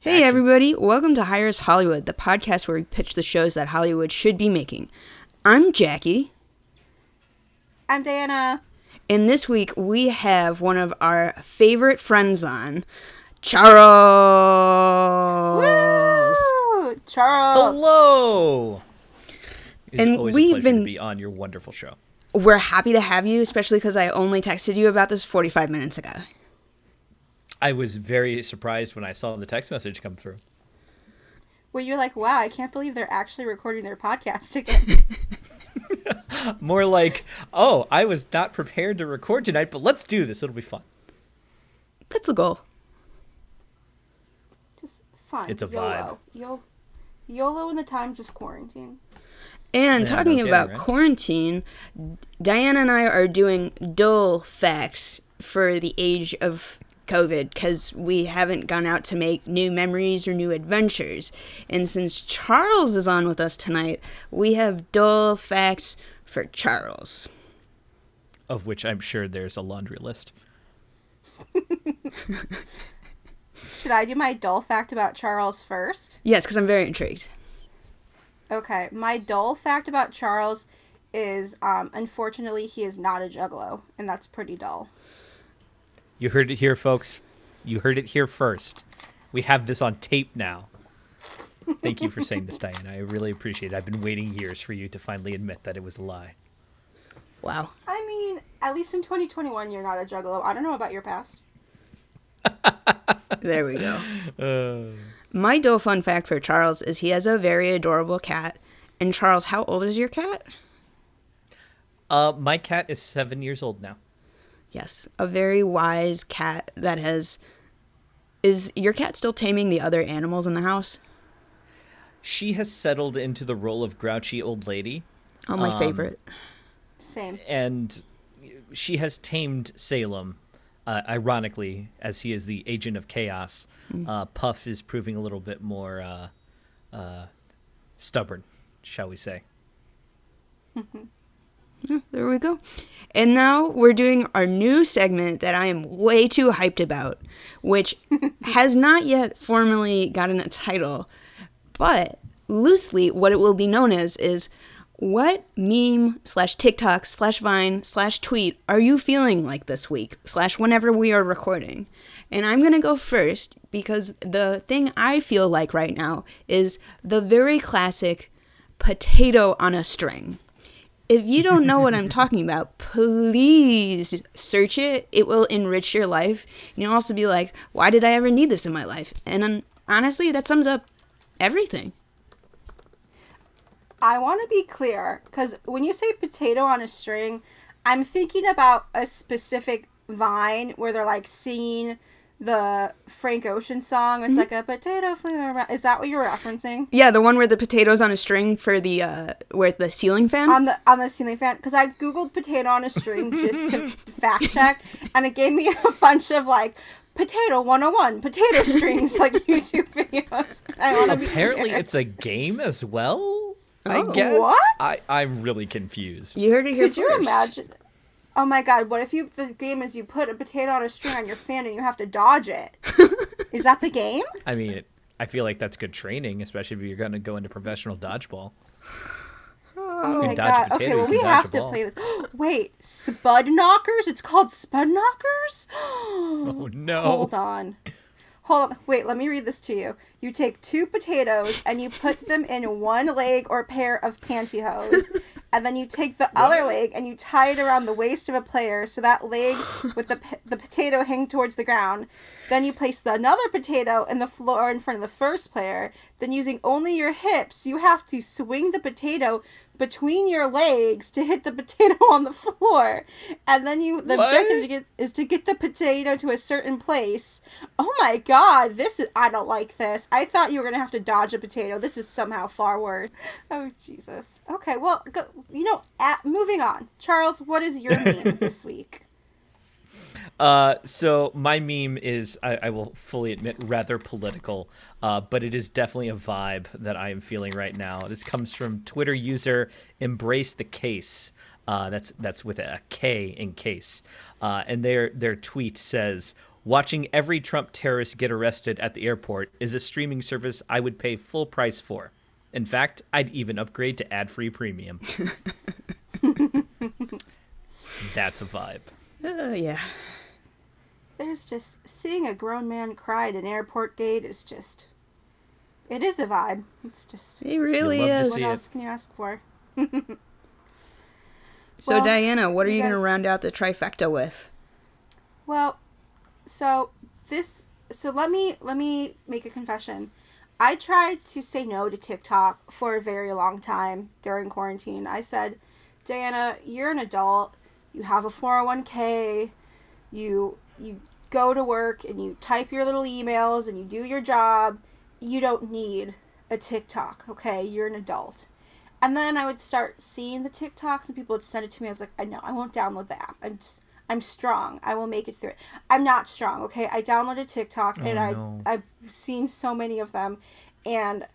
Hey, everybody. Welcome to Hires Hollywood, the podcast where we pitch the shows that Hollywood should be making. I'm Jackie, I'm Diana. and this week we have one of our favorite friends on, Charles. Woo! Charles. Hello. It's And always we've a pleasure been- to be on your wonderful show. We're happy to have you, especially because I only texted you about this 45 minutes ago. I was very surprised when I saw the text message come through. Well, you're like, wow, I can't believe they're actually recording their podcast again. More like, oh, I was not prepared to record tonight, but let's do this. It'll be fun. That's the goal. Just fun. It's a YOLO. Yo- YOLO in the times of quarantine. And Yeah, no talking kidding, about right? quarantine, Diana and I are doing dull facts for the age of COVID because we haven't gone out to make new memories or new adventures. And since Charles is on with us tonight, we have dull facts for Charles. Of which I'm sure there's a laundry list. Should I do my dull fact about Charles first? Yes, because I'm very intrigued. Okay, my dull fact about Charles is um, unfortunately he is not a juggalo, and that's pretty dull. You heard it here, folks. You heard it here first. We have this on tape now. Thank you for saying this, Diana. I really appreciate it. I've been waiting years for you to finally admit that it was a lie. Wow. I mean, at least in 2021, you're not a juggalo. I don't know about your past. There we go. Uh, My dull fun fact for Charles is he has a very adorable cat. And Charles, how old is your cat? uh, my cat is seven years old now. Yes, a very wise cat that has. Is your cat still taming the other animals in the house? She has settled into the role of grouchy old lady. Oh, my Um, favorite. Same. and she has tamed Salem. Uh, ironically, as he is the agent of chaos, uh, Puff is proving a little bit more uh, uh, stubborn, shall we say? There we go. And now we're doing our new segment that I am way too hyped about, which has not yet formally gotten a title, but loosely what it will be known as is what meme slash TikTok slash Vine slash tweet are you feeling like this week slash whenever we are recording? And I'm going to go first because the thing I feel like right now is the very classic potato on a string. If you don't know what I'm talking about, please search it. It will enrich your life. You'll also be like, why did I ever need this in my life? And um, honestly, that sums up everything. I want to be clear because when you say potato on a string, I'm thinking about a specific vine where they're like singing the Frank Ocean song. It's like a potato flew around. Is that what you're referencing? Yeah, the one where the potatoes on a string for the uh where the ceiling fan. On the on the ceiling fan, because I googled potato on a string just to fact check, and it gave me a bunch of like potato 101 potato strings like YouTube videos. I want to be Apparently, clear. it's a game as well. I Oh. guess. What? I, I'm really confused. you heard it here Could you imagine? Oh my god! What if you the game is you put a potato on a string on your fan and you have to dodge it? is that the game? I mean, it, I feel like that's good training, especially if you're going to go into professional dodgeball. Oh my god! potato, Okay, well we have to ball. play this. Wait, Spud Knockers? It's called Spud Knockers? Oh no! Hold on. Hold on. Wait, let me read this to you. You take two potatoes and you put them in one leg or pair of pantyhose. And then you take the other leg and you tie it around the waist of a player so that leg with the, the potato hang towards the ground. Then you place the another potato in the floor in front of the first player. Then using only your hips, you have to swing the potato between your legs to hit the potato on the floor. And then you the objective to get is to get the potato to a certain place. Oh my god, this is I don't like this. I thought you were gonna have to dodge a potato. This is somehow far worse. Oh Jesus. Okay, well, go, you know, at, moving on. Charles, what is your meme this week? Uh, so my meme is, I, I will fully admit, rather political, uh, but it is definitely a vibe that I am feeling right now. This comes from Twitter user Embrace the Case. Uh, that's that's with a K in case, uh, and their their tweet says, Watching every Trump terrorist get arrested at the airport is a streaming service I would pay full price for. In fact, I'd even upgrade to ad free premium. That's a vibe. Uh, yeah. There's just seeing a grown man cry at an airport gate is just. It is a vibe. It's just. It really love to is. What see it. else can you ask for? So, Well, Diana, what are you you going to round out the trifecta with? Well, so this so let me let me make a confession. I tried to say no to TikTok for a very long time during quarantine. I said, "Diana, you're an adult. You have a 401k. You you go to work and you type your little emails and you do your job. You don't need a TikTok, okay? You're an adult." And then I would start seeing the TikToks and people would send it to me. I was like, I know, I won't download the app. I'm just, I'm strong. I will make it through it. I'm not strong, okay? I downloaded TikTok oh, and Oh, I no. I've seen so many of them and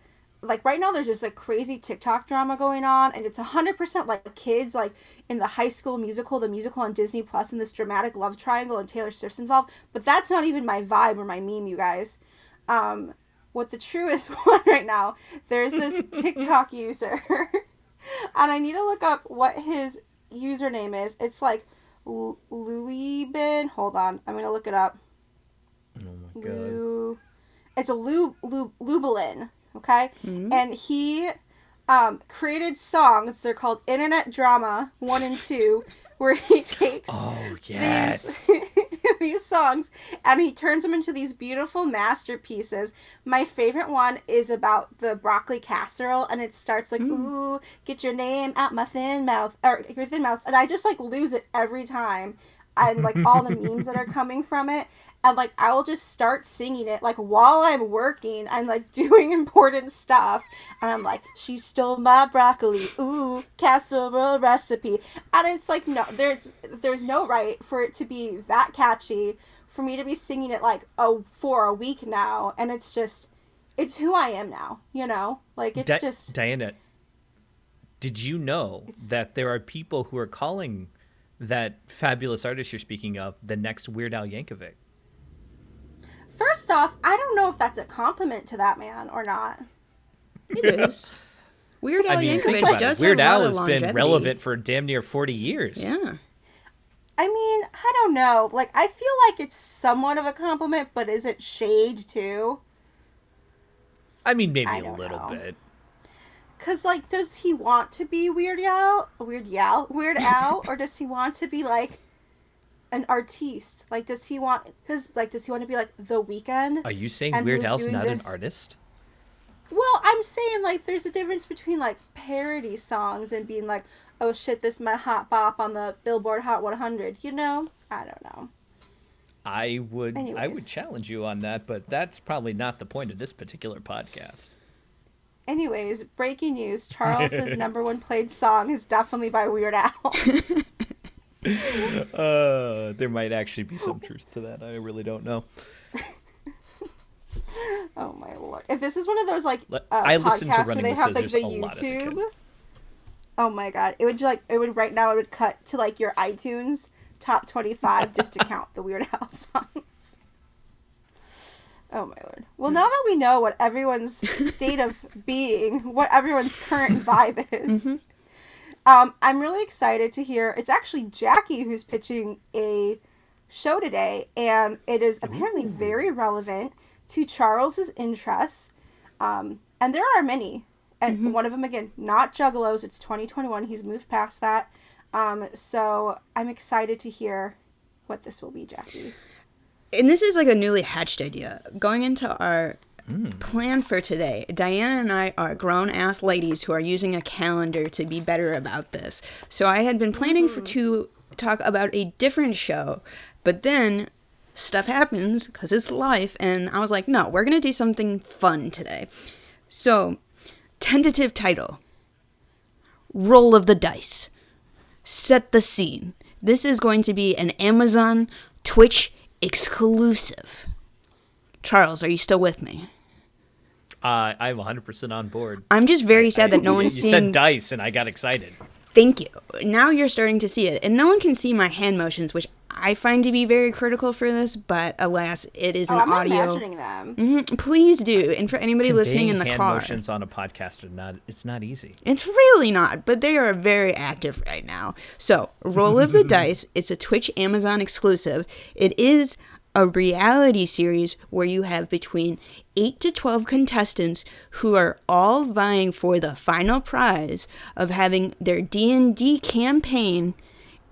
like right now there's just a crazy TikTok drama going on and it's 100% like kids like in the high school musical, the musical on Disney Plus and this dramatic love triangle and Taylor Swift's involved, but that's not even my vibe or my meme, you guys. Um what the truest one right now, there's this TikTok user and I need to look up what his username is. It's like L- Louis Bin. Hold on, I'm gonna look it up. Oh my god. Lu- it's a Lu, Lu, Lubalin, okay? And he um, created songs. They're called Internet Drama 1 and 2, where he takes Oh yes. these, these songs and he turns them into these beautiful masterpieces. My favorite one is about the broccoli casserole and it starts like, ooh, get your name out my thin mouth, or your thin mouth. And I just like lose it every time. And like all the memes that are coming from it. And like I will just start singing it like while I'm working. I'm like doing important stuff. And I'm like, she stole my broccoli. Ooh, casserole recipe. And it's like no there's there's no right for it to be that catchy for me to be singing it like oh for a week now. And it's just it's who I am now, you know? Like it's Di- just Diana. Did you know that there are people who are calling that fabulous artist you're speaking of the next Weird Al Yankovic? First off, I don't know if that's a compliment to that man or not. It is. Weird Al I mean, think Yankovic about does it. Weird have a Al lot has longevity. been relevant for damn near 40 years. Yeah. I mean, I don't know. Like, I feel like it's somewhat of a compliment, but is it shade too? I mean, maybe I a little know. bit. Cause like, does he want to be Weird Al, Weird Al, Weird Al, or does he want to be like an artiste? Like, does he want? Cause like, does he want to be like The Weeknd? Are you saying Weird Al's not this- an artist? Well, I'm saying like, there's a difference between like parody songs and being like, oh shit, this is my hot bop on the Billboard Hot 100. You know? I don't know. I would I would challenge you on that, but that's probably not the point of this particular podcast. Anyways, breaking news: Charles's number one played song is definitely by Weird Al. Uh, there might actually be some truth to that. I really don't know. oh my lord! If this is one of those like uh, I listened to podcasts where they have like the Scissors a lot as a kid. YouTube, oh my god! It would like it would right now. It would cut to like your iTunes top twenty five just to count the Weird Al songs. Oh my lord! Well, now that we know what everyone's state of being, what everyone's current vibe is, um, I'm really excited to hear. It's actually Jackie who's pitching a show today, and it is apparently very relevant to Charles's interests. Um, and there are many, and one of them again, not Juggalos. It's 2021. He's moved past that. Um, so I'm excited to hear what this will be, Jackie. And this is like a newly hatched idea. Going into our hmm. plan for today, Diana and I are grown ass ladies who are using a calendar to be better about this. So I had been planning for hmm. to talk about a different show, but then stuff happens because it's life, and I was like, no, we're gonna do something fun today. So, tentative title: Roll of the dice. Set the scene. This is going to be an Amazon Twitch exclusive. Charles, are you still with me? Uh, I'm 100% on board. I'm just very sad that no you, one's you seeing. said dice, and I got excited. Thank you. Now you're starting to see it, and no one can see my hand motions, which I find to be very critical for this, but alas, it is Oh, an I'm audio. imagining them. Mhm, Please do. And for anybody listening in Conveying the hand car, motions on a podcast are not. It's not easy. it's really not, but they are very active right now. So, Roll of the Dice, it's a Twitch Amazon exclusive. It is a reality series where you have between 8 to 12 contestants who are all vying for the final prize of having their D&D campaign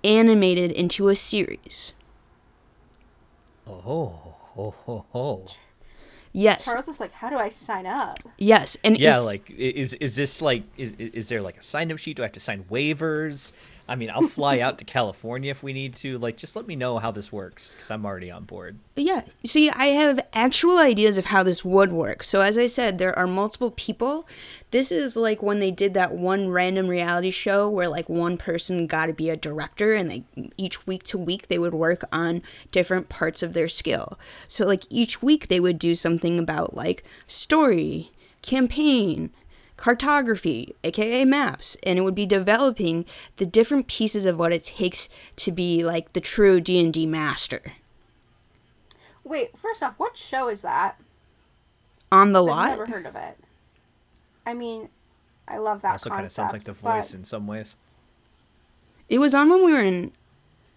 animated into a series. Oh, oh, oh, oh. Yes. Charles is like, how do I sign up? Yes, and Yeah, it's, like is is this like is is there like a sign up sheet? Do I have to sign waivers? I mean, I'll fly out to California if we need to. Like, just let me know how this works because I'm already on board. Yeah. See, I have actual ideas of how this would work. So, as I said, there are multiple people. This is like when they did that one random reality show where like one person got to be a director and they each week to week they would work on different parts of their skill. So, like each week they would do something about like story, campaign, cartography aka maps and it would be developing the different pieces of what it takes to be like the true d&d master Wait, first off, what show is that? on the lot. I've never heard of it. I mean, I love that also concept. kind of sounds like the but- voice in some ways. It was on when we were in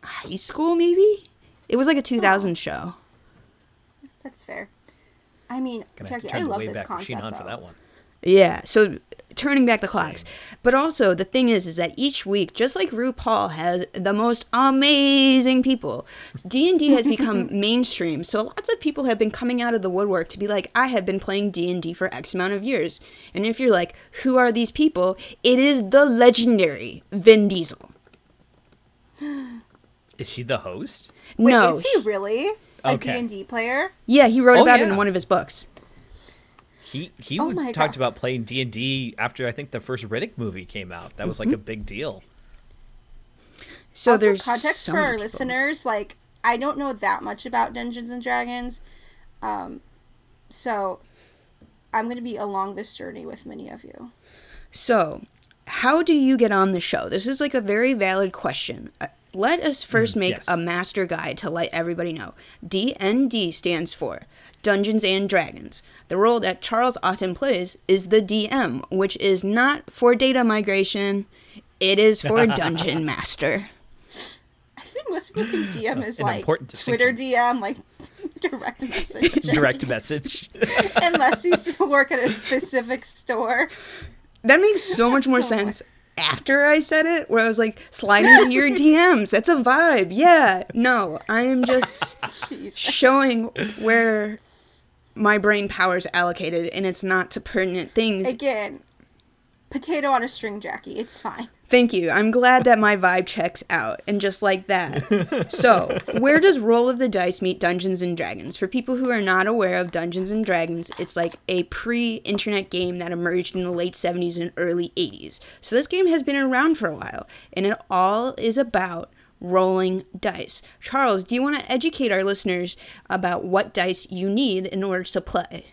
high school, maybe. It was like a 2000 show. That's fair. I mean, Gonna Jackie, I love this Wayback Machine concept on though. for that one. Yeah. So turning back the clocks, but also the thing is, is that each week, just like RuPaul has the most amazing people, D and D has become mainstream. So lots of people have been coming out of the woodwork to be like, I have been playing D and D for X amount of years. And if you're like, who are these people? It is the legendary Vin Diesel. Is he the host? Wait, no. is he really a Okay. D&D player? Yeah, he wrote Oh, about it in one of his books. He he Oh my talked God. about playing D and D after I think the first Riddick movie came out. That was like Mm-hmm. a big deal. So also, there's context so for our many people. listeners, like, I don't know that much about Dungeons and Dragons. Um, so I'm going to be along this journey with many of you. So, how do you get on the show? This is like a very valid question. Uh, Let us first make yes. a master guide to let everybody know. DND stands for Dungeons and Dragons. The role that Charles often plays is the DM, which is not for data migration, it is for Dungeon Master. I think most people think DM is An like Twitter. DM, like direct message. Direct message. Unless you work at a specific store. That makes so much more oh sense after I said it, where I was like, slide into your DMs. That's a vibe. Yeah. No, I am just. Jesus. showing where my brain power is allocated and it's not to pertinent things. Again, potato on a string, Jackie. It's fine. Thank you. I'm glad that my vibe checks out. And just like that. so, where does Roll of the Dice meet Dungeons and Dragons? For people who are not aware of Dungeons and Dragons, it's like a pre internet game that emerged in the late 70s and early 80s. So, this game has been around for a while. And it all is about rolling dice. Charles, do you want to educate our listeners about what dice you need in order to play?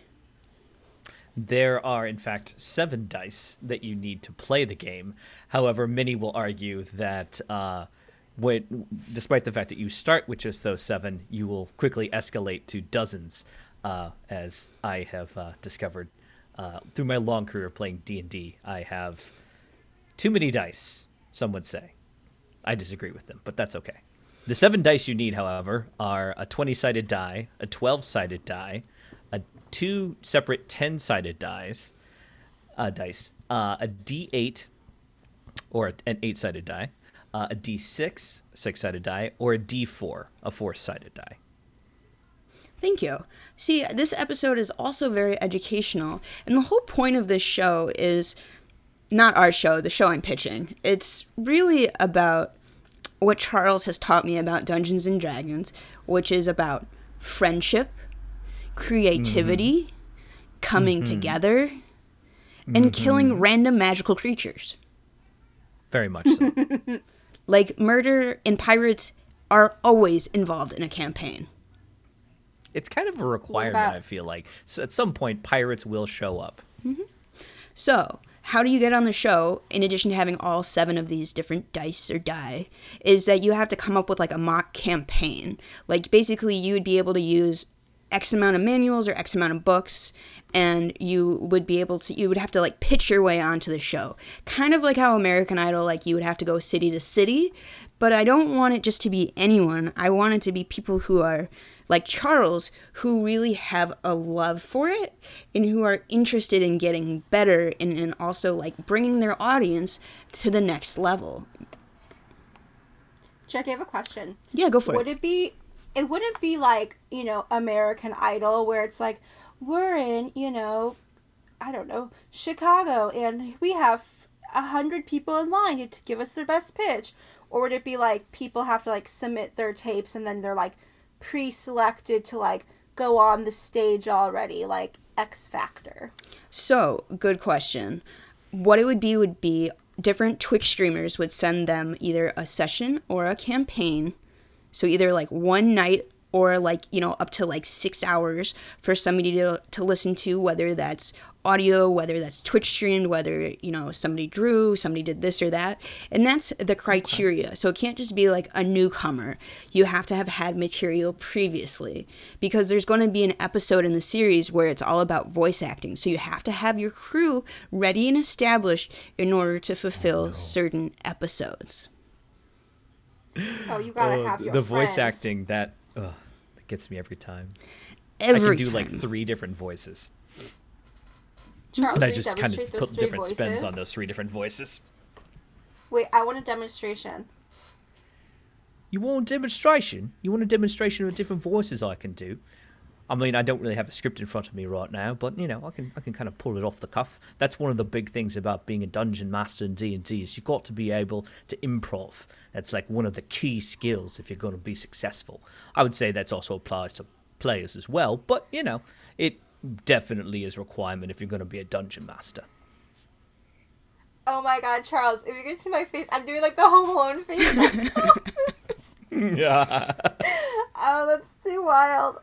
There are, in fact, seven dice that you need to play the game. However, many will argue that, uh, when, despite the fact that you start with just those seven, you will quickly escalate to dozens, uh, as I have uh, discovered uh, through my long career playing D and D. I have too many dice. Some would say. I disagree with them, but that's okay. The seven dice you need, however, are a 20 sided die, a 12 sided die, a two separate 10 sided dice, uh, dice, uh, a d8 or an 8 sided die, uh, a d6 six sided die, or a d4 a four sided die. Thank you. See, this episode is also very educational, and the whole point of this show is not our show, the show I'm pitching. It's really about what Charles has taught me about Dungeons and Dragons, which is about friendship, creativity, mm-hmm. coming mm-hmm. together, and mm-hmm. killing random magical creatures. Very much so. Like murder and pirates are always involved in a campaign. it's kind of a requirement, about- I feel like. So at some point, pirates will show up. So, how do you get on the show in addition to having all seven of these different dice or die is that you have to come up with like a mock campaign. Like basically you would be able to use x amount of manuals or x amount of books and you would be able to you would have to like pitch your way onto the show. Kind of like how american idol like you would have to go city to city but i don't want it just to be anyone. I want it to be people who are like Charles, who really have a love for it and who are interested in getting better and, and also like bringing their audience to the next level. Jack, I have a question. Yeah, go for Would it. Would it be? It wouldn't be like you know American Idol where it's like we're in you know, I don't know Chicago and we have a hundred people in line to give us their best pitch, or would it be like people have to like submit their tapes and then they're like pre-selected to like go on the stage already, like X Factor? So, good question. What it would be would be different Twitch streamers would send them either a session or a campaign. So, either like one night or like, you know, up to like six hours for somebody to, to listen to, whether that's audio, whether that's Twitch streamed, whether, you know, somebody drew, somebody did this or that. And that's the criteria. So, it can't just be like a newcomer. You have to have had material previously because there's going to be an episode in the series where it's all about voice acting. So, you have to have your crew ready and established in order to fulfill oh, certain episodes. Oh, you oh, gotta have your the voice acting that ugh, that gets me every time. Every I can do like three different voices. Charles, And I just kind of put three different spins on those three different voices. Wait, I want a demonstration. You want a demonstration? You want a demonstration of different voices I can do? I mean, I don't really have a script in front of me right now, but you know, I can I can kind of pull it off the cuff. That's one of the big things about being a dungeon master in D and D is you've got to be able to improv. That's like one of the key skills if you're going to be successful. I would say that also applies to players as well, but you know, it definitely is a requirement if you're going to be a dungeon master. Oh my god, Charles, if you can see my face, I'm doing like the Home Alone face right yeah. oh, that's too wild.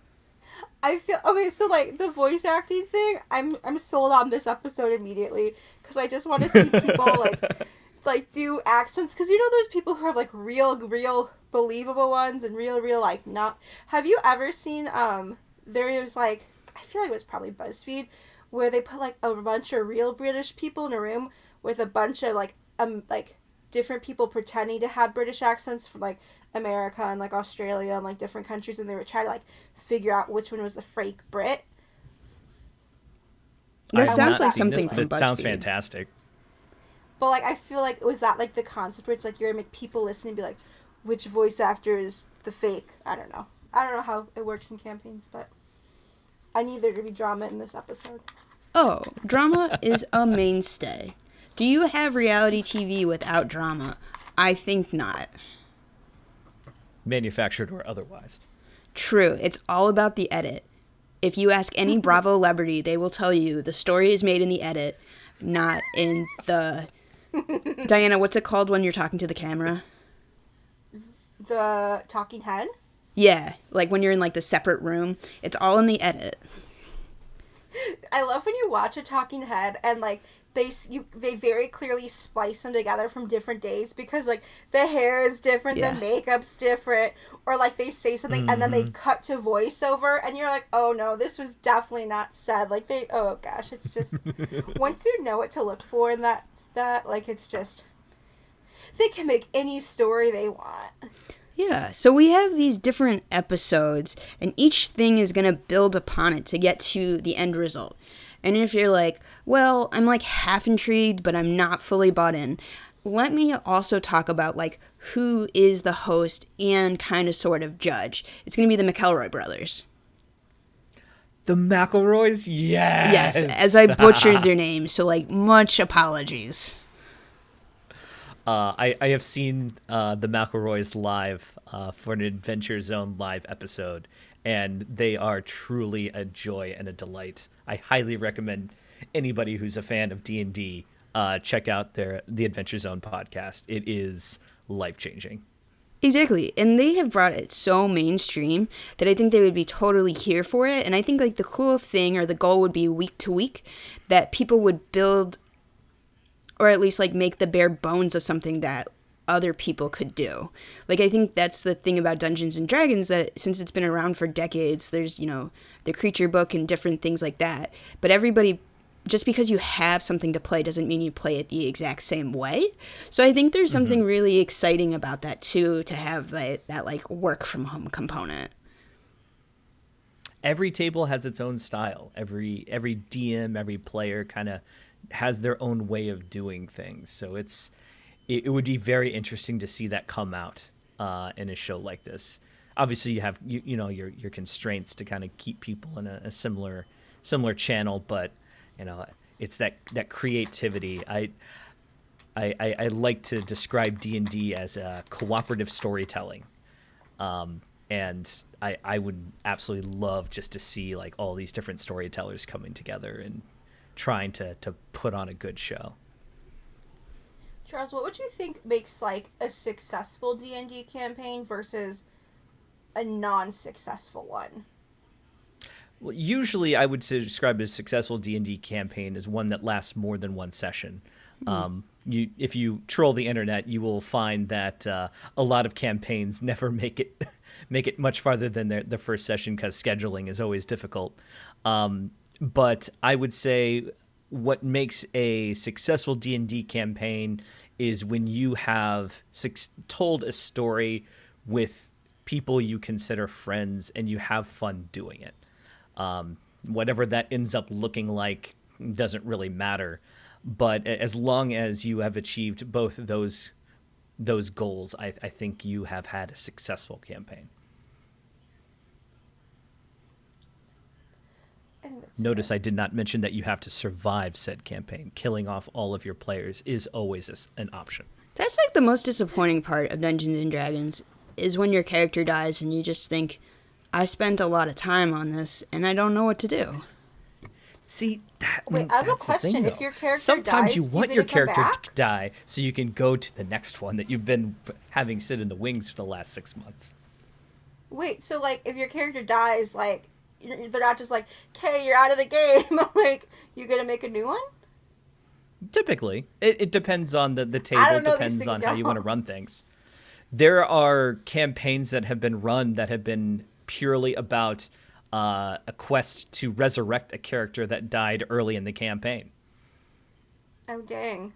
I feel okay. So like the voice acting thing, I'm I'm sold on this episode immediately because I just want to see people like like do accents because you know there's people who have like real real believable ones and real real like not. Have you ever seen um? There was like I feel like it was probably BuzzFeed where they put like a bunch of real British people in a room with a bunch of like um like different people pretending to have British accents for like America and like Australia and like different countries and they would try to like figure out which one was the fake Brit. That I sounds like seen this, something but from it sounds fantastic. But like I feel like was that like the concept where it's like you're gonna make people listen and be like, which voice actor is the fake? I don't know. I don't know how it works in campaigns, but I need there to be drama in this episode. Oh, drama is a mainstay. Do you have reality TV without drama? I think not. Manufactured or otherwise. True, it's all about the edit. If you ask any Bravo celebrity, they will tell you the story is made in the edit, not in the. Diana, what's it called when you're talking to the camera? The talking head. Yeah, like when you're in like the separate room, it's all in the edit. I love when you watch a talking head and like they you they very clearly splice them together from different days because like the hair is different, Yeah. the makeup's different, or like they say something and then they mm-hmm. cut to voiceover and you're like, oh no, this was definitely not said. Like they, oh gosh, it's just once you know what to look for in that that like it's just they can make any story they want. Yeah, so we have these different episodes, and each thing is going to build upon it to get to the end result. And if you're like, well, I'm like half intrigued, but I'm not fully bought in, let me also talk about like who is the host and kind of sort of judge. It's going to be the McElroy brothers. The McElroys, yes. Yes, as I butchered their names, so like much apologies. Uh, I, I have seen uh, the McElroys live uh, for an Adventure Zone live episode, and they are truly a joy and a delight. I highly recommend anybody who's a fan of D and D uh, check out their the Adventure Zone podcast. It is life changing. Exactly. And they have brought it so mainstream that I think they would be totally here for it. And I think like the cool thing or the goal would be week to week that people would build or at least like make the bare bones of something that other people could do. Like I think that's the thing about Dungeons and Dragons that since it's been around for decades, there's, you know, the creature book and different things like that. But everybody just because you have something to play doesn't mean you play it the exact same way. So I think there's something mm-hmm. really exciting about that too to have that, that like work from home component. Every table has its own style. Every every DM, every player kind of has their own way of doing things. So it's it, it, would be very interesting to see that come out uh, in a show like this. Obviously, you have you, you know your your constraints to kind of keep people in a, a similar similar channel, but you know it's that that creativity. I I, I, like to describe D and D as a cooperative storytelling, um, and I I would absolutely love just to see like all these different storytellers coming together and trying to to put on a good show. Charles, what would you think makes like a successful D and D campaign versus a non-successful one? Well, usually, I would describe a successful D and D campaign as one that lasts more than one session. Mm-hmm. Um, you, if you troll the internet, you will find that uh, a lot of campaigns never make it make it much farther than their, the first session because scheduling is always difficult. Um, but I would say what makes a successful D&D campaign is when you have told a story with people you consider friends and you have fun doing it. Um, whatever that ends up looking like doesn't really matter. But as long as you have achieved both those those goals, I, I think you have had a successful campaign. Notice I did not mention that you have to survive said campaign. Killing off all of your players is always a, an option. That's like the most disappointing part of Dungeons and Dragons is when your character dies and you just think, I spent a lot of time on this and I don't know what to do. See that. Wait, mm, I have a question. Thing, if your character sometimes dies, you want you your character to die so you can go to the next one that you've been having sit in the wings for the last six months. Wait, so like if your character dies, like they're not just like, "Okay, you're out of the game." like, you gonna make a new one? Typically, it, it depends on the the table. It depends on go. how you want to run things. There are campaigns that have been run that have been purely about uh, a quest to resurrect a character that died early in the campaign. Oh dang.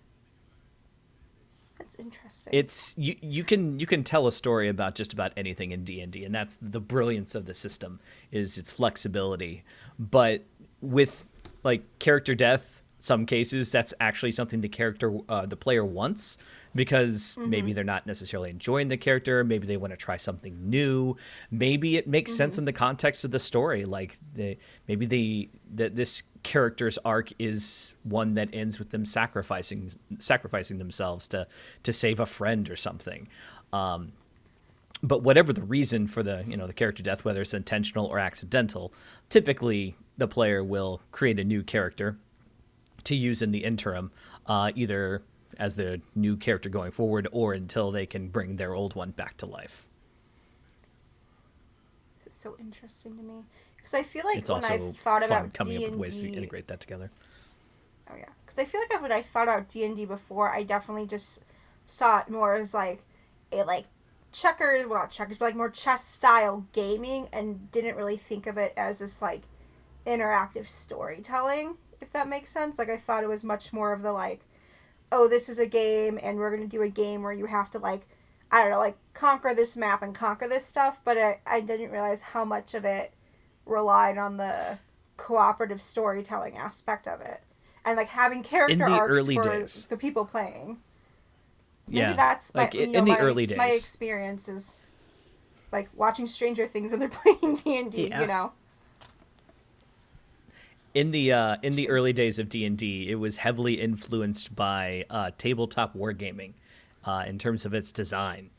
That's interesting. It's you you can you can tell a story about just about anything in D&D and that's the brilliance of the system is its flexibility. But with like character death, some cases that's actually something the character uh, the player wants because mm-hmm. maybe they're not necessarily enjoying the character maybe they want to try something new maybe it makes mm-hmm. sense in the context of the story like the maybe the that this character's arc is one that ends with them sacrificing sacrificing themselves to to save a friend or something um, but whatever the reason for the you know the character death whether it's intentional or accidental typically the player will create a new character to use in the interim, uh, either as the new character going forward or until they can bring their old one back to life. This is so interesting to me because I feel like it's when I've thought about coming D&D, up with ways to integrate that together. Oh yeah, because I feel like when I thought about D and D before, I definitely just saw it more as like a like checkers, well not checkers, but like more chess style gaming, and didn't really think of it as this like interactive storytelling if that makes sense. Like I thought it was much more of the like, oh, this is a game and we're gonna do a game where you have to like, I don't know, like conquer this map and conquer this stuff. But I, I didn't realize how much of it relied on the cooperative storytelling aspect of it and like having character arcs for days. the people playing. Maybe yeah, that's my, like in, know, the my, early days. My experience is like watching Stranger Things and they're playing D and D. You know in the uh, in the early days of D and D, it was heavily influenced by uh, tabletop wargaming uh, in terms of its design.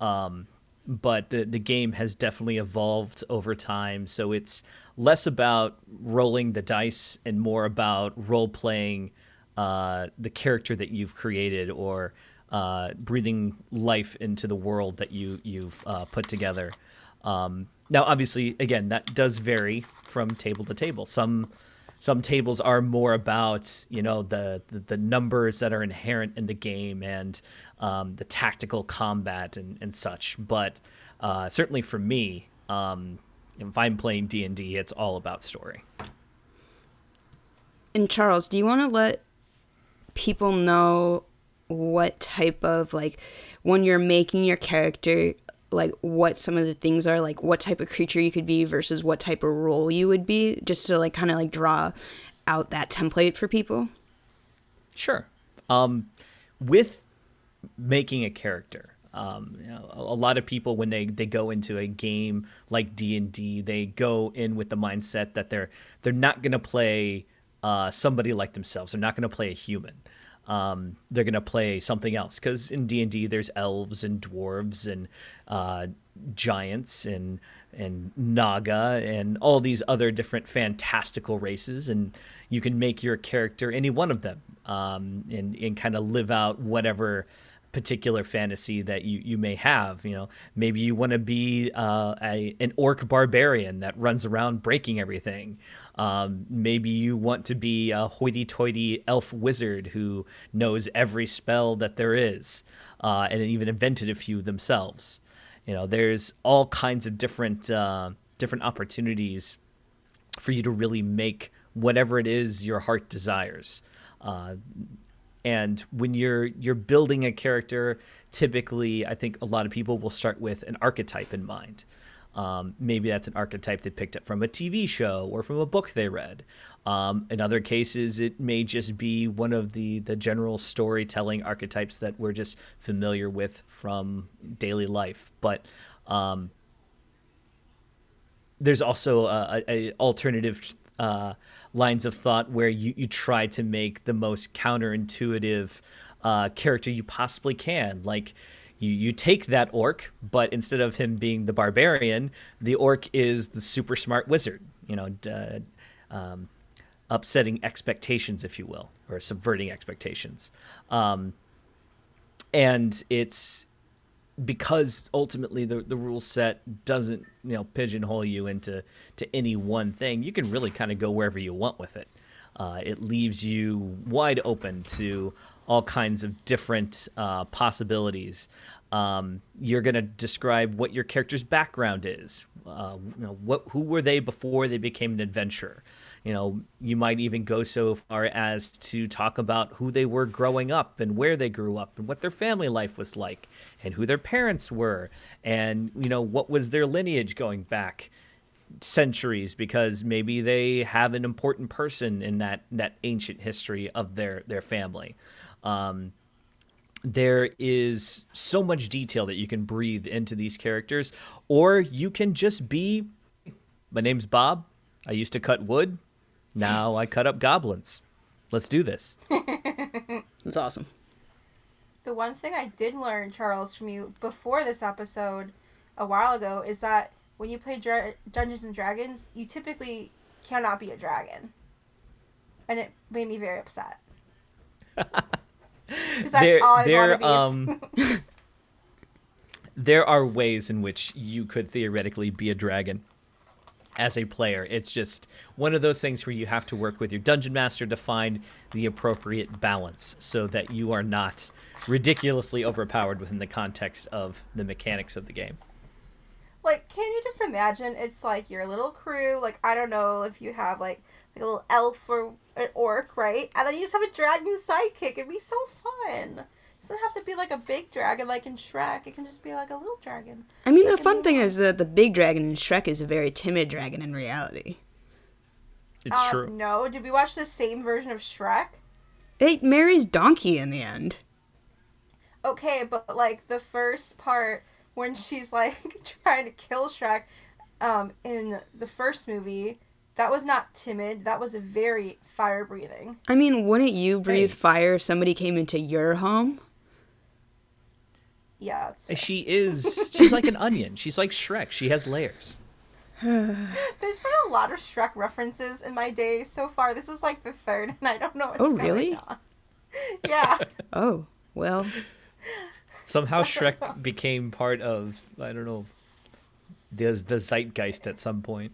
Um, but the the game has definitely evolved over time, so it's less about rolling the dice and more about role playing uh, the character that you've created or uh, breathing life into the world that you you've uh, put together. Um, now, obviously, again, that does vary from table to table. Some some tables are more about you know the the, the numbers that are inherent in the game and um, the tactical combat and, and such. But uh, certainly for me, um, if I'm playing D and D, it's all about story. And Charles, do you want to let people know what type of like when you're making your character like what some of the things are like what type of creature you could be versus what type of role you would be just to like kind of like draw out that template for people? Sure. Um, with making a character um, you know, a, lot of people when they, they go into a game like d&d they go in with the mindset that they're they're not going to play uh, somebody like themselves. They're not going to play a human um, they're gonna play something else because in D and D there's elves and dwarves and uh, giants and and naga and all these other different fantastical races and you can make your character any one of them um, and and kind of live out whatever particular fantasy that you, you may have. You know, maybe you want to be uh, a, an orc barbarian that runs around breaking everything. Um, maybe you want to be a hoity-toity elf wizard who knows every spell that there is, uh, and even invented a few themselves. You know, there's all kinds of different uh, different opportunities for you to really make whatever it is your heart desires. Uh, and when you're you're building a character, typically I think a lot of people will start with an archetype in mind. Um, maybe that's an archetype they picked up from a TV show or from a book they read. Um, in other cases, it may just be one of the the general storytelling archetypes that we're just familiar with from daily life. But um, there's also a, a, alternative uh, lines of thought where you, you try to make the most counterintuitive uh, character you possibly can. Like, you, you take that orc, but instead of him being the barbarian, the orc is the super smart wizard, you know, uh, um, upsetting expectations, if you will, or subverting expectations. Um, and it's because ultimately the, the rule set doesn't you know pigeonhole you into to any one thing you can really kind of go wherever you want with it uh, it leaves you wide open to all kinds of different uh, possibilities. Um, you're going to describe what your character's background is. Uh, you know what who were they before they became an adventurer? You know, you might even go so far as to talk about who they were growing up and where they grew up and what their family life was like and who their parents were and, you know, what was their lineage going back centuries because maybe they have an important person in that, that ancient history of their, their family. Um, there is so much detail that you can breathe into these characters, or you can just be, my name's Bob. I used to cut wood. Now I cut up goblins. Let's do this. That's awesome. The one thing I did learn, Charles, from you before this episode a while ago is that when you play Dra- Dungeons and Dragons, you typically cannot be a dragon. And it made me very upset. There, all I there, want to be. um, there are ways in which you could theoretically be a dragon as a player. It's just one of those things where you have to work with your dungeon master to find the appropriate balance so that you are not ridiculously overpowered within the context of the mechanics of the game. like, can you just imagine? It's like your little crew. Like, I don't know if you have like, like a little elf or an orc, right? And then you just have a dragon sidekick. It'd be so fun. It doesn't have to be like a big dragon like in Shrek. It can just be like a little dragon. I mean, the fun thing is that the big dragon in Shrek is a very timid dragon in reality. It's Uh, true. No, did we watch the same version of Shrek? It marries Donkey in the end. Okay, but like the first part when she's like trying to kill Shrek um, in the first movie, that was not timid. That was a very fire breathing. I mean, wouldn't you breathe Hey. fire if somebody came into your home? Yeah, it's, She is. She's like an onion. She's like Shrek. She has layers. there's been a lot of Shrek references in my day so far. This is like the third, and I don't know what's Oh, going really? on. Yeah, Oh, well, Somehow Shrek became part of I don't know the the zeitgeist at some point.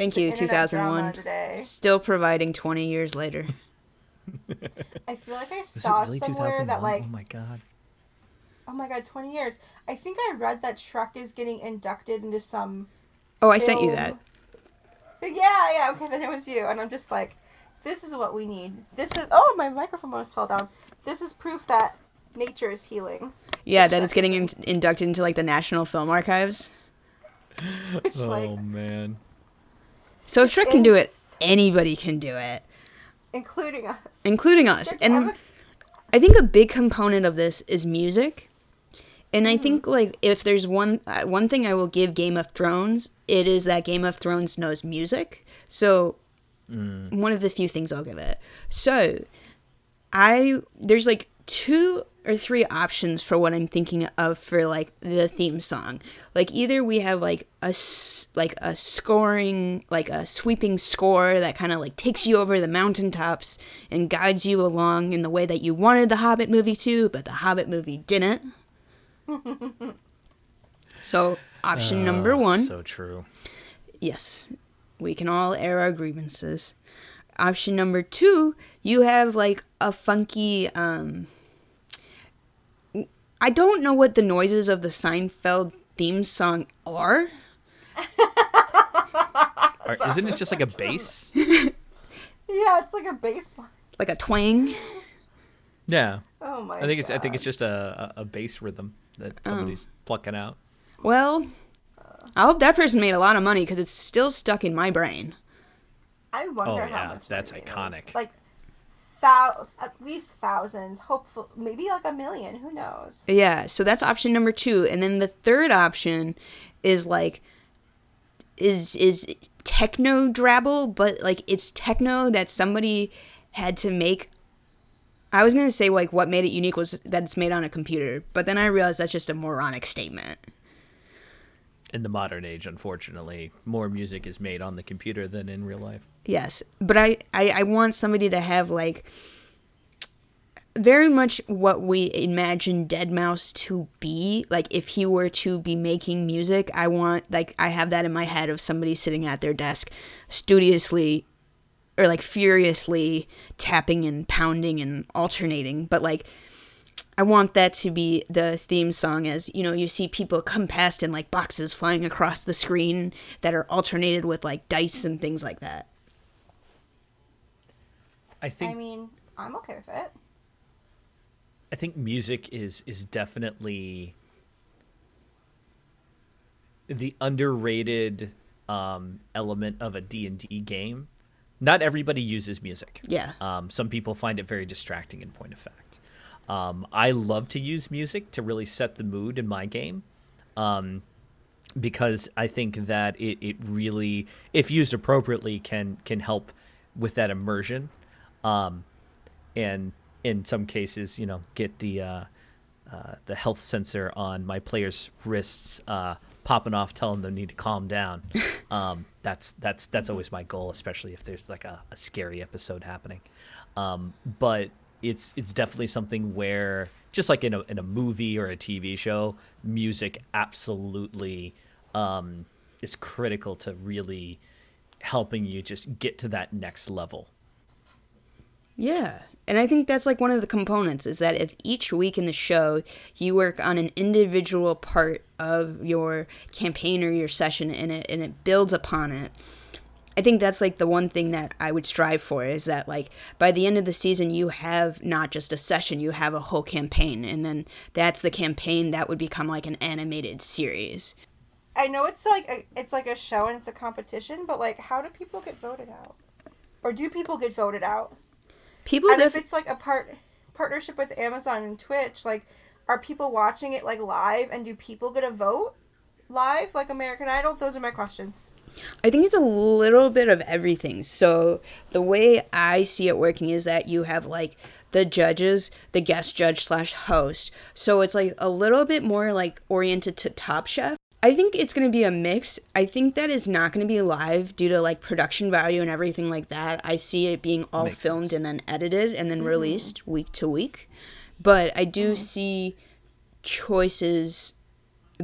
Thank you, 2001. today. Still providing 20 years later. I feel like I saw really somewhere 2001? that like oh my god. oh my god, twenty years. I think I read that Shrek is getting inducted into some. Oh, I sent you that. thing. Yeah, yeah. Okay, then it was you, and I'm just like, this is what we need. This is oh my microphone almost fell down. This is proof that nature is healing. Yeah, that it's getting in- inducted into like the National Film Archives. Which oh, like oh man. So if Shrek can do it, anybody can do it, including us. including us. And I'm- think a big component of this is music. And I think like if there's one uh, one thing I will give Game of Thrones, it is that Game of Thrones knows music. So one of the few things I'll give it. So I there's like two or three options for what I'm thinking of for like the theme song. Like either we have like a like a scoring like a sweeping score that kind of like takes you over the mountaintops and guides you along in the way that you wanted the Hobbit movie to, but the Hobbit movie didn't. so option number Oh, 1 So true. Yes, we can all air our grievances. Option number two, you have like a funky. um I don't know what the noises of the Seinfeld theme song are. Are- isn't it just like a bass? Yeah, it's like a bass line. Like a twang. Yeah. Oh my. I think it's I think it's just a, a, a bass rhythm that oh. somebody's plucking out. Well, I hope that person made a lot of money because it's still stuck in my brain. I wonder Oh, how yeah, much. that's money they iconic. made. Like, thou at least thousands. Hopeful, maybe like a million. Who knows? Yeah, so that's option number two, and then the third option is like is is techno drabble, but like it's techno that somebody had to make. I was gonna say like what made it unique was that it's made on a computer, but then I realized that's just a moronic statement. In the modern age, unfortunately, more music is made on the computer than in real life. Yes, but I, I I want somebody to have like very much what we imagine Deadmau5 to be. Like if he were to be making music, I want like I have that in my head of somebody sitting at their desk studiously or like furiously tapping and pounding and alternating, but like I want that to be the theme song as, you know, you see people come past in like boxes flying across the screen that are alternated with like dice and things like that. I think I mean, I'm okay with it. I think music is is definitely the underrated um, element of a D&D game. Not everybody uses music. Yeah. Um, some people find it very distracting in point of fact. Um, I love to use music to really set the mood in my game. Um, because I think that it, it really, if used appropriately, can can help with that immersion, um, and in some cases, you know, get the uh, uh, the health sensor on my players' wrists uh, popping off, telling them they need to calm down. Um, that's that's that's always my goal, especially if there's like a, a scary episode happening. Um, but it's it's definitely something where just like in a in a movie or a TV show, music absolutely um, is critical to really helping you just get to that next level. Yeah. And I think that's like one of the components is that if each week in the show you work on an individual part of your campaign or your session and it and it builds upon it. I think that's like the one thing that I would strive for is that like by the end of the season you have not just a session, you have a whole campaign and then that's the campaign that would become like an animated series. I know it's like a, it's like a show and it's a competition, but like, how do people get voted out? Or do people get voted out? People And if it's like a part partnership with Amazon and Twitch, like, are people watching it like live, and do people get a vote live like American Idol? Those are my questions. I think it's a little bit of everything. So the way I see it working is that you have like the judges, the guest judge slash host. So it's like a little bit more like oriented to Top Chef. I think it's going to be a mix. I think that is not going to be live due to like production value and everything like that. I see it being all Makes filmed sense. and then edited and then released week to week. But I do see choices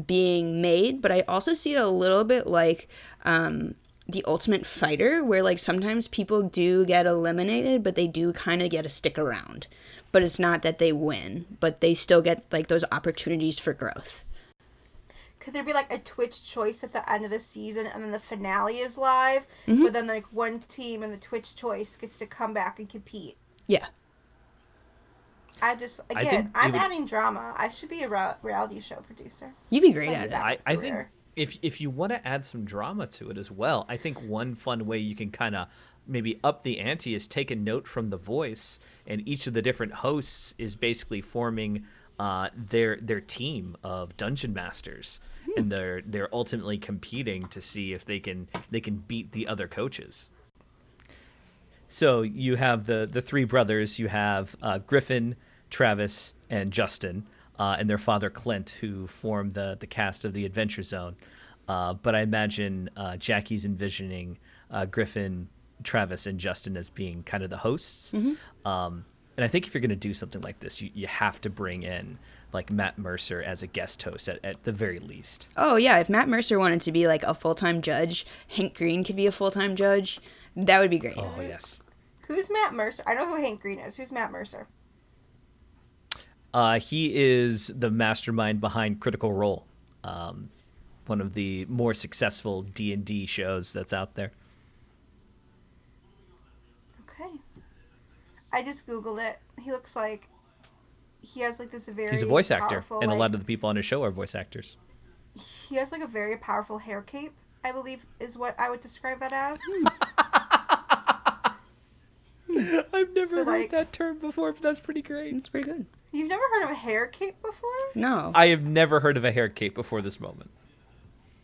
being made, but I also see it a little bit like um, the ultimate fighter where like sometimes people do get eliminated but they do kind of get to stick around but it's not that they win but they still get like those opportunities for growth Could there be like a Twitch choice at the end of the season and then the finale is live, Mm-hmm. but then like one team in the Twitch choice gets to come back and compete? yeah I just again, think I'm it would- adding drama. I should be a reality show producer. You'd be great at be it I, I think if if you want to add some drama to it as well, I think one fun way you can kind of maybe up the ante is take a note from the voice, and each of the different hosts is basically forming uh, their their team of dungeon masters, and they're they're ultimately competing to see if they can they can beat the other coaches. So you have the the three brothers. You have uh, Griffin, Travis, and Justin, uh, and their father Clint, who form the the cast of the Adventure Zone. Uh, but I imagine uh, Jackie's envisioning uh, Griffin, Travis, and Justin as being kind of the hosts. Um, and I think if you're going to do something like this, you, you have to bring in like Matt Mercer as a guest host at, at the very least. oh yeah if matt mercer wanted to be like a full-time judge hank green could be a full-time judge that would be great Oh yes. Who's Matt Mercer? I know who Hank Green is. Who's Matt Mercer? Uh, he is the mastermind behind Critical Role, um, one of the more successful D and D shows that's out there. Okay. I just googled it. He looks like he has like this very He's a voice actor, powerful, and a like- lot of the people on his show are voice actors. he has like a very powerful hair cape. I believe is what I would describe that as. Hmm. I've never So, heard like- that term before, but that's pretty great. it's pretty good You've never heard of a hair cape before? no I have never heard of a hair cape before this moment.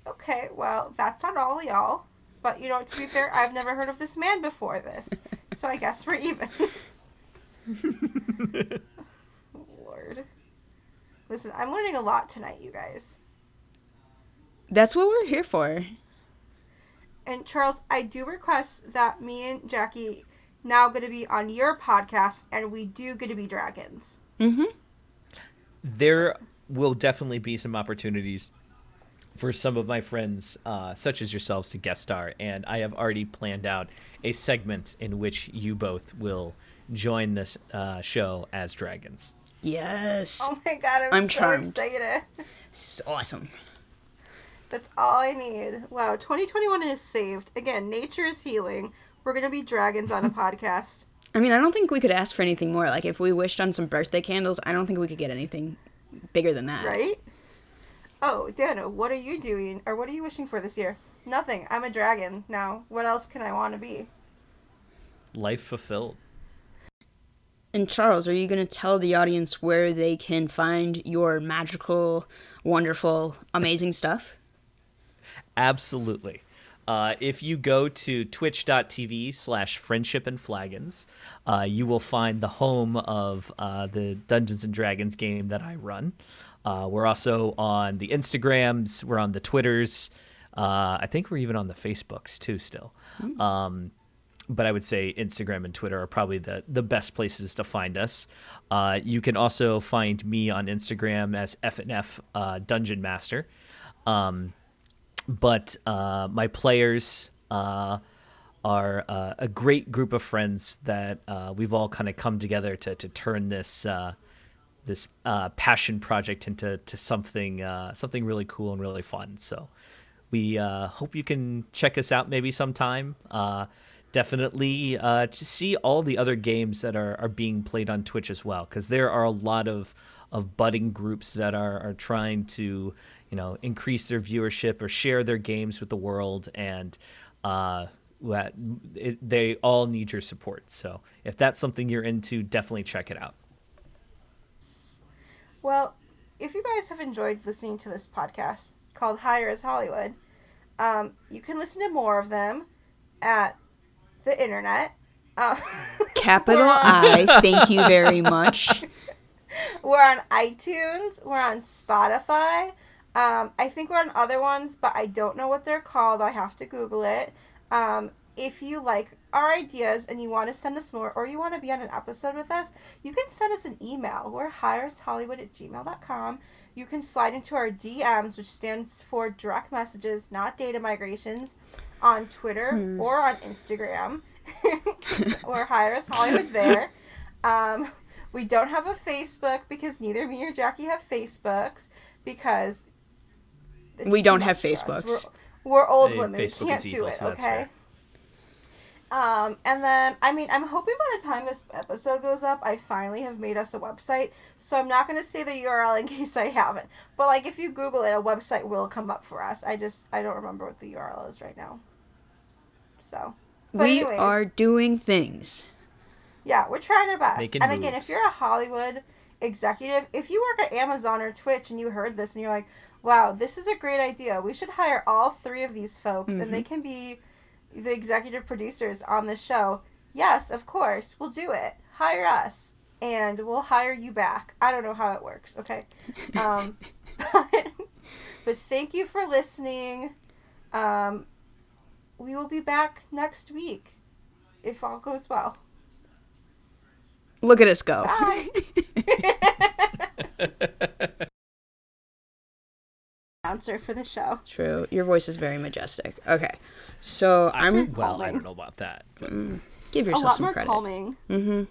Okay, well, that's on all y'all. But you know, to be fair, I've never heard of this man before this. So I guess we're even. Lord. Listen, I'm learning a lot tonight, you guys. that's what we're here for And Charles, I do request that me and Jackie now going to be on your podcast and we do going to be dragons. mm-hmm There will definitely be some opportunities for some of my friends, uh, such as yourselves, to guest star, and I have already planned out a segment in which you both will join this uh, show as dragons. yes Oh my god, I'm, I'm so charmed. excited. It's awesome That's all I need. Wow, 2021 is saved. Again, nature is healing. We're going to be dragons on a podcast. I mean, I don't think we could ask for anything more. Like, if we wished on some birthday candles, I don't think we could get anything bigger than that. Right? Oh, Dana, what are you doing? Or what are you wishing for this year? Nothing. I'm a dragon now. What else can I want to be? Life fulfilled. And Charles, are you going to tell the audience where they can find your magical, wonderful, amazing stuff? Absolutely. Uh, if you go to twitch.tv slash friendship and flagons, uh, you will find the home of uh, the Dungeons and Dragons game that I run. Uh, we're also on the Instagrams, we're on the Twitters. Uh, I think we're even on the Facebooks too, still. Um, but I would say Instagram and Twitter are probably the, the best places to find us. Uh, you can also find me on Instagram as FNF uh, Dungeon Master. Um, but uh, my players uh, are uh, a great group of friends that uh, we've all kind of come together to, to turn this this passion project into to something something really cool and really fun. So we hope you can check us out maybe sometime. Definitely uh, to see all the other games that are, are being played on Twitch as well, because there are a lot of of budding groups that are, are trying to you know increase their viewership or share their games with the world and uh, it, they all need your support. So if that's something you're into, definitely check it out. Well, if you guys have enjoyed listening to this podcast called Hire Us Hollywood, um, you can listen to more of them at the internet. Uh, Capital I, thank you very much. We're on iTunes. We're on Spotify. Um, I think we're on other ones, but I don't know what they're called. I have to Google it. Um, if you like our ideas and you want to send us more or you want to be on an episode with us, you can send us an email. We're hireshollywood at gmail.com. you can slide into our DMs, which stands for direct messages, not data migrations, on Twitter or on Instagram, or hire us Hollywood there. Um, we don't have a Facebook because neither me or Jackie have Facebooks because it's We don't have much. Facebooks. We're, we're old Hey, women. Facebook we can't do evil, it. so okay. Um, and then, I mean, I'm hoping by the time this episode goes up, I finally have made us a website. So I'm not going to say the URL in case I haven't. But, like, if you Google it, a website will come up for us. I just, I don't remember what the URL is right now. So. But we anyways, are doing things. Yeah, we're trying our best. Making and again, if you're a Hollywood executive, if you work at Amazon or Twitch and you heard this and you're like, wow, this is a great idea. We should hire all three of these folks and they can be the executive producers on the show. Yes, of course, we'll do it. Hire us and we'll hire you back. I don't know how it works, okay? Um, but, but thank you for listening. Um, we will be back next week if all goes well. Look at us go. Bye. Announcer for the show. True. Your voice is very majestic. Okay. So I I'm well, I don't know about that. but- give yourself a lot some more credit. calming. Mm-hmm.